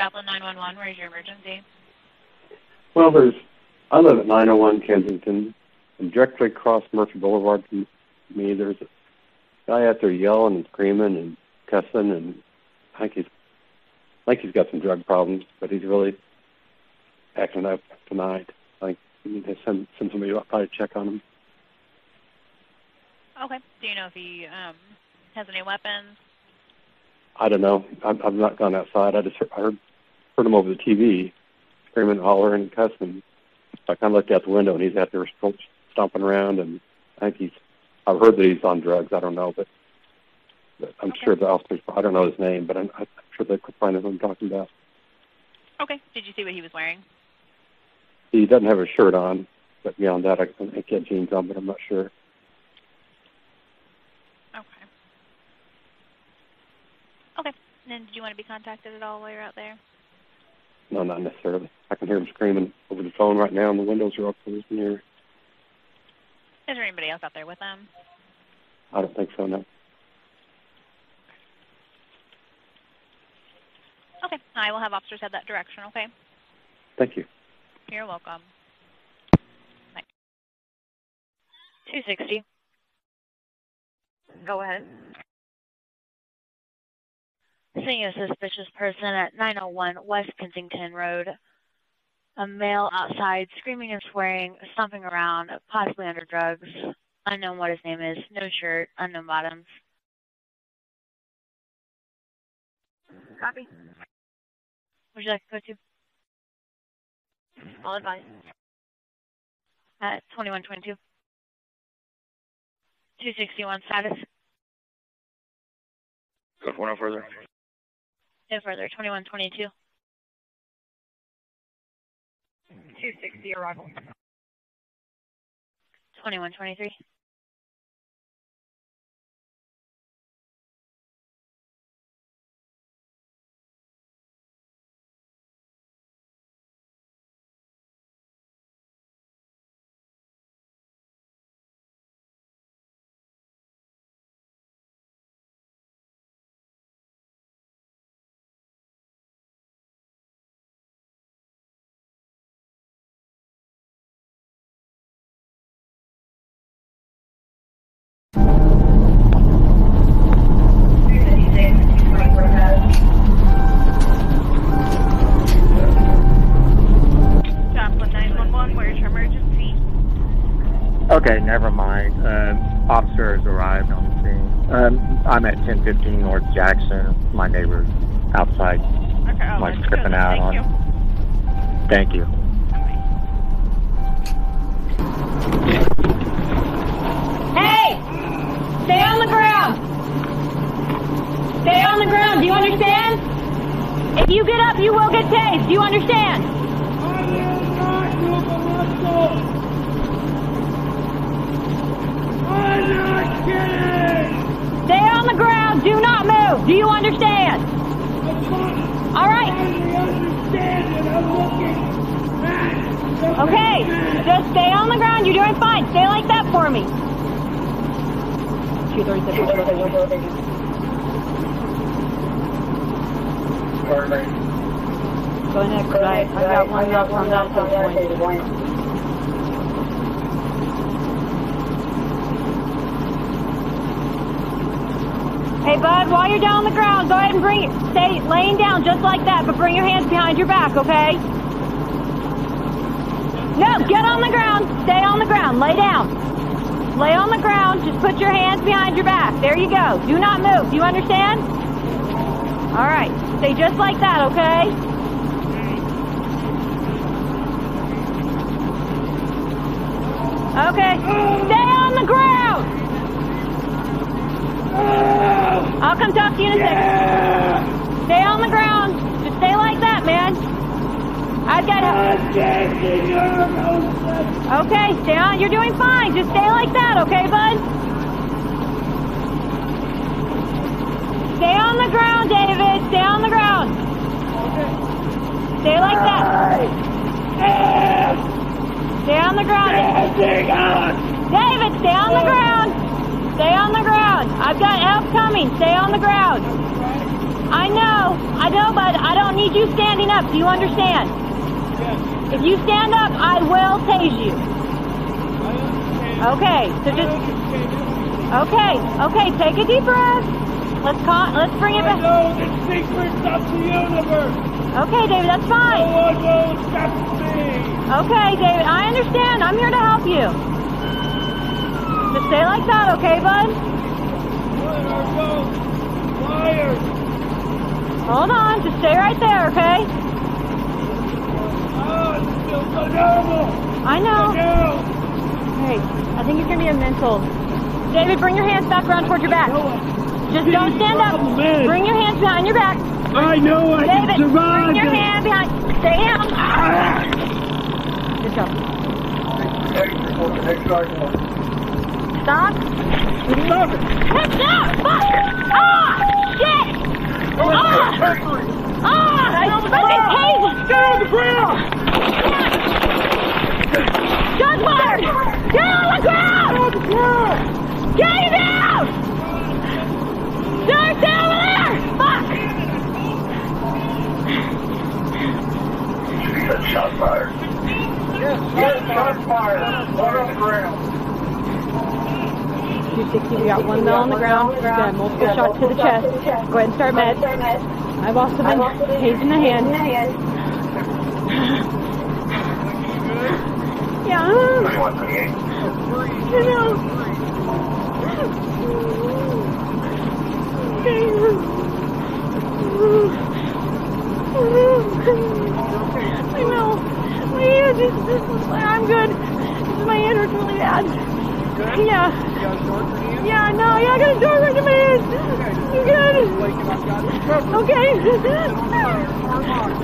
Joplin 911, where's your emergency? Well, there's, I live at 901 Kensington, and directly across Murphy Boulevard from me, there's a guy out there yelling and screaming and cussing, and I think he's, I think he's got some drug problems, but he's really acting up tonight. I think we need to send, send somebody out to check on him. Okay. Do you know if he um, has any weapons? I don't know. I've, I've not gone outside. I just heard, I heard, heard him over the TV, screaming, hollering, and cussing. So I kind of looked out the window, and he's out there stomping around, and I think he's. I've heard that he's on drugs. I don't know, but, but I'm Okay. sure the officers. I don't know his name, but I'm, I'm sure they could find out who I'm talking about. Okay. Did you see what he was wearing? He doesn't have a shirt on, but beyond that, I he had jeans on, but I'm not sure. Okay. Okay. And then did you want to be contacted at all while you're out there? No, not necessarily. I can hear him screaming over the phone right now, and the windows are all closed in here. Is there anybody else out there with him? I don't think so. No. Okay. I will have officers head that direction, okay? Thank you. You're welcome. Bye. 260. Go ahead. Seeing a suspicious person at 901 West Kensington Road. A male outside screaming and swearing, stomping around, possibly under drugs. Unknown what his name is. No shirt, unknown bottoms. Copy. Would you like to go to? All advised. At 2122. 261 status. Go for no oh further. No further. 21, 22. 260 arrival. 21, 23. Okay, never mind. Um, officer has arrived on the scene. Um, I'm at 1015 North Jackson. My neighbor's outside, Okay, I'll like let you tripping out Thank on. you. Thank you. Hey! Stay on the ground! Stay on the ground, do you understand? If you get up, you will get tased, do you understand? Stay on the ground, do not move, do you understand? Alright. Okay, just stay on the ground, you're doing fine, stay like that for me. 236. Go next, right. I got one up from that point. Hey, bud, while you're down on the ground, go ahead and bring it. Stay laying down just like that, but bring your hands behind your back, okay? No, get on the ground. Stay on the ground. Lay down. Lay on the ground. Just put your hands behind your back. There you go. Do not move. Do you understand? All right. Stay just like that, okay? Okay. Stay on the ground. I'll come talk to you in a second. Stay on the ground. Just stay like that, man. I've got Okay, stay on. You're doing fine. Just stay like that, okay, bud? Stay on the ground, David. Stay on the ground. Stay like that. Stay on the ground. David, stay on the ground. Stay on the ground. I've got help coming. Stay on the ground. I know. I know, bud. I don't need you standing up. Do you understand? Yes. If you stand up, I will tase you. Okay, so just okay, okay. Take a deep breath. Let's con- let's bring it back. know the secrets of the universe. Okay, David, that's fine. No one will stop me. Okay, David, I understand. I'm here to help you. Just stay like that, okay, bud? What are those liars? Hold on, just stay right there, okay? Oh, it's still so normal. I know. Hey, I think it's gonna be a mental. David, bring your hands back around towards your back. Just don't stand up. Bring your hands behind your back. I know I David, can survive bring your this. hand behind. Stay down. Good job. Stop. Love it. That's out. Fuck. Ah! Shit! Oh, ah! Ah! It's fucking pavement! Get on the ground! Gunfire! Get on the ground! Get on the ground! Get him out! Dirt down there! Fuck! Shot fire. Yes, yes, shot fire. On the ground. 260. We got one bell on the ground. We're multiple shots to the chest. Go ahead and start med. I've also been hazing the hand. yeah. I know. I know. My ear just, I'm good. My hand hurts really bad. Yeah. Yeah, no, yeah, I got a dog right in my head. You good? Okay.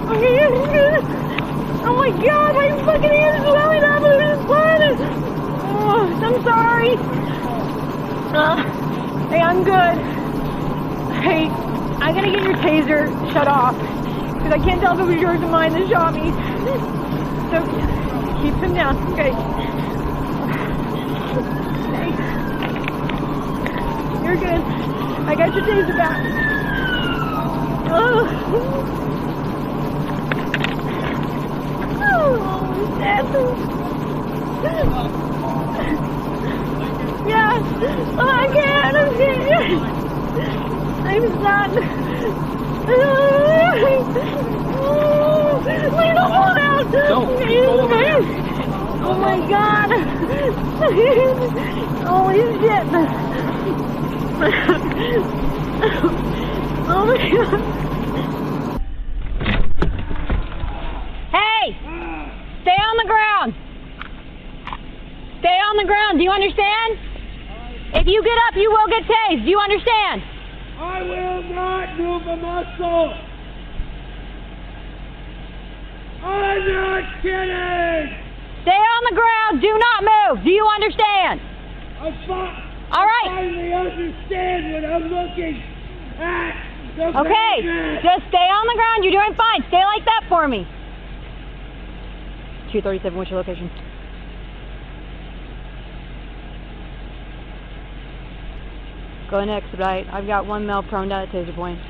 okay, you're good. Oh my god, my fucking ears are swelling up it's blood. Oh, I'm sorry. Uh, hey, I'm good. Hey, I'm gonna get your taser shut off. Because I can't tell if it was yours or mine that shot me. So, keep him down. Okay. You're good. I got your taser back. Oh. Oh, that's Yeah. Oh, I can't. I'm scared. I'm stunned. Oh, don't fall out. Oh my god. Holy shit. Oh my god. Hey! Stay on the ground. Stay on the ground. Do you understand? If you get up, you will get tased. Do you understand? I will not move a muscle. I'm not kidding. Stay on the ground. Do not move. Do you understand? I All right. finally understand what I'm looking at. Okay. Just stay on the ground. You're doing fine. Stay like that for me. 237, what's your location? Go ahead and expedite. I've got one male prone down at taser point.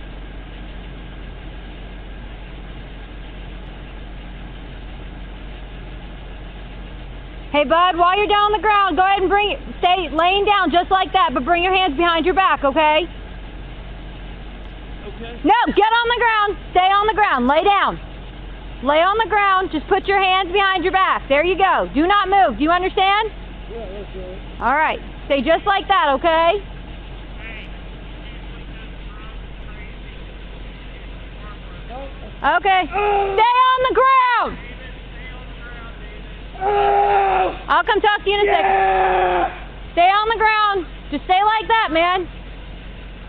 Hey, bud, while you're down on the ground, go ahead and bring it. Stay laying down just like that, but bring your hands behind your back, okay? Okay. No, get on the ground. Stay on the ground. Lay down. Lay on the ground. Just put your hands behind your back. There you go. Do not move. Do you understand? Yeah, that's right. All right. Stay just like that, okay? Okay. Oh. Stay on the ground. I'll come talk to you in a second. Yeah! Stay on the ground. Just stay like that, man.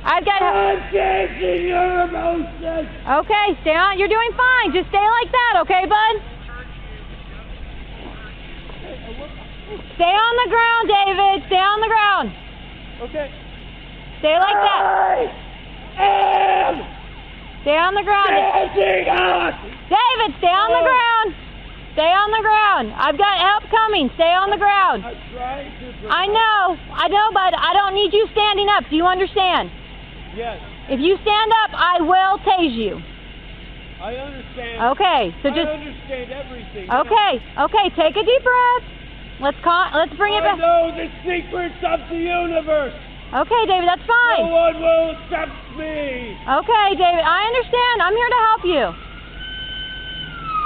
I've got. I'm chasing your emotions. Okay, stay on. You're doing fine. Just stay like that, okay, bud? Stay on the ground, David. Stay on the ground. Okay. Stay like that. I am Stay on the ground. David, stay on the Oh. ground. Stay on the ground. I've got help coming. Stay on the ground. I'm trying to. I know. I know, but I don't need you standing up. Do you understand? Yes, If you stand up, I will tase you. I understand. Okay. So just. I understand everything. okay. Okay. Take a deep breath. Let's call. Let's bring it back. I know the secrets of the universe. Okay, David. That's fine. No one will stop me. Okay, David. I understand. I'm here to help you.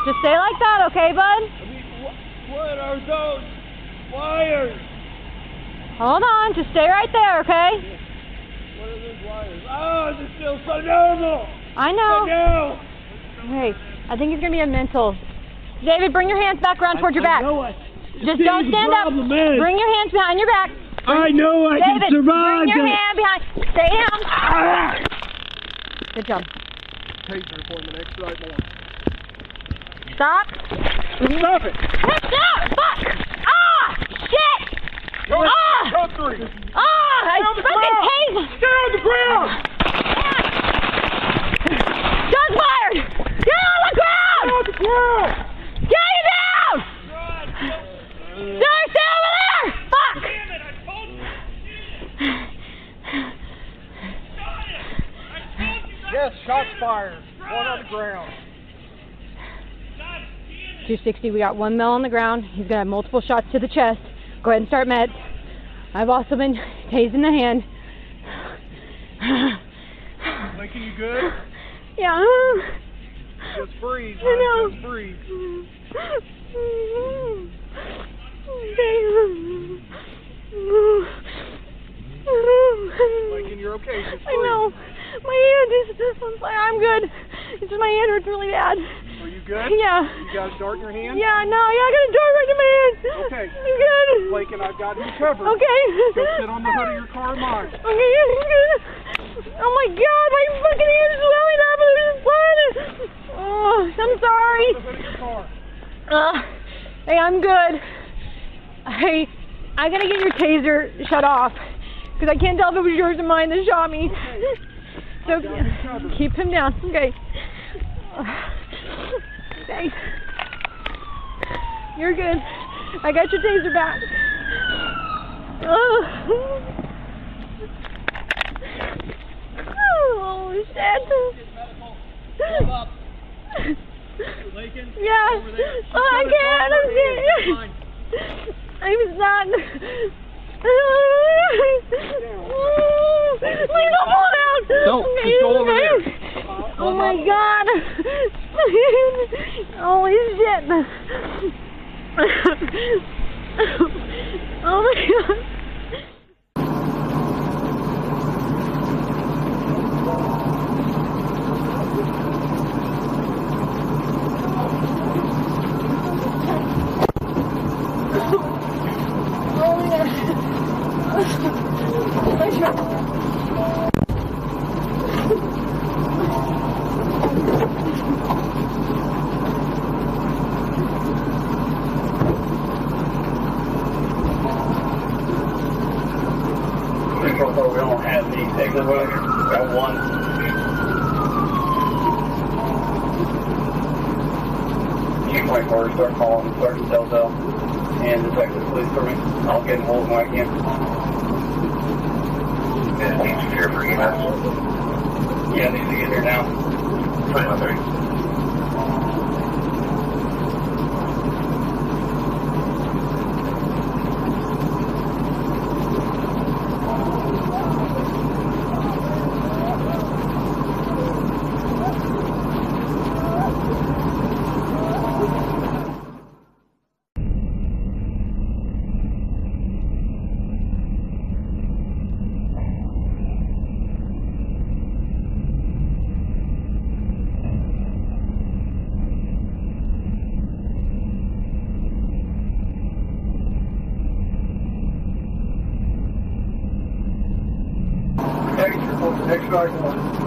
Just stay like that, okay, bud? I mean, wh- what are those wires? Hold on. Just stay right there, okay? What are those wires? Oh, this feels so normal. I But know. now, Hey, I think it's gonna be a mental. David, bring your hands back around towards your back. I back. know I, Just don't stand up. is- Bring your hands behind your back. I know I David, can survive bring your this. hand behind. Stay down. Ah! Good job. Taser for the next right more. Stop. Stop it. Hey, stop! Fuck! Ah! Shit! Ah! Go three. Ah! I fucking ground. tased! Get on the ground. Shots fired! Get on the ground! On the ground. Get it down! Sir, stay over there! Fuck! Yes, shots fired. One on the ground. 260, we got one mil on the ground. He's gonna have multiple shots to the chest. Go ahead and start meds. I've also been tased in the hand. Lincoln, you good? Yeah. Just breathe. I know. Just breathe. Lincoln, you're okay. Just I know. My hand is. Just, I'm good. It's just my hand hurts really bad. You good? Yeah. You got a dart in your hand? Yeah, no, yeah, I got a dart right in my hand. Okay. I'm good. Lincoln, I've got you covered. Okay. Go sit on the hood of your car of mine. Okay, yeah, I'm good. Oh my god, my fucking hand's swelling up. There's blood. Oh, I'm sorry. The hood of your car. Uh, hey, I'm good. Hey, I gotta get your taser shut off because I can't tell if it was yours or mine that shot me. So keep him down. Okay. Okay. You're good. I got your taser back. Oh. Oh shit. Yeah. Oh, I can't. I'm Fine. I'm not. Please don't pull it out. Don't. Just go over there. Oh my god. Holy shit. Oh my god. Control Next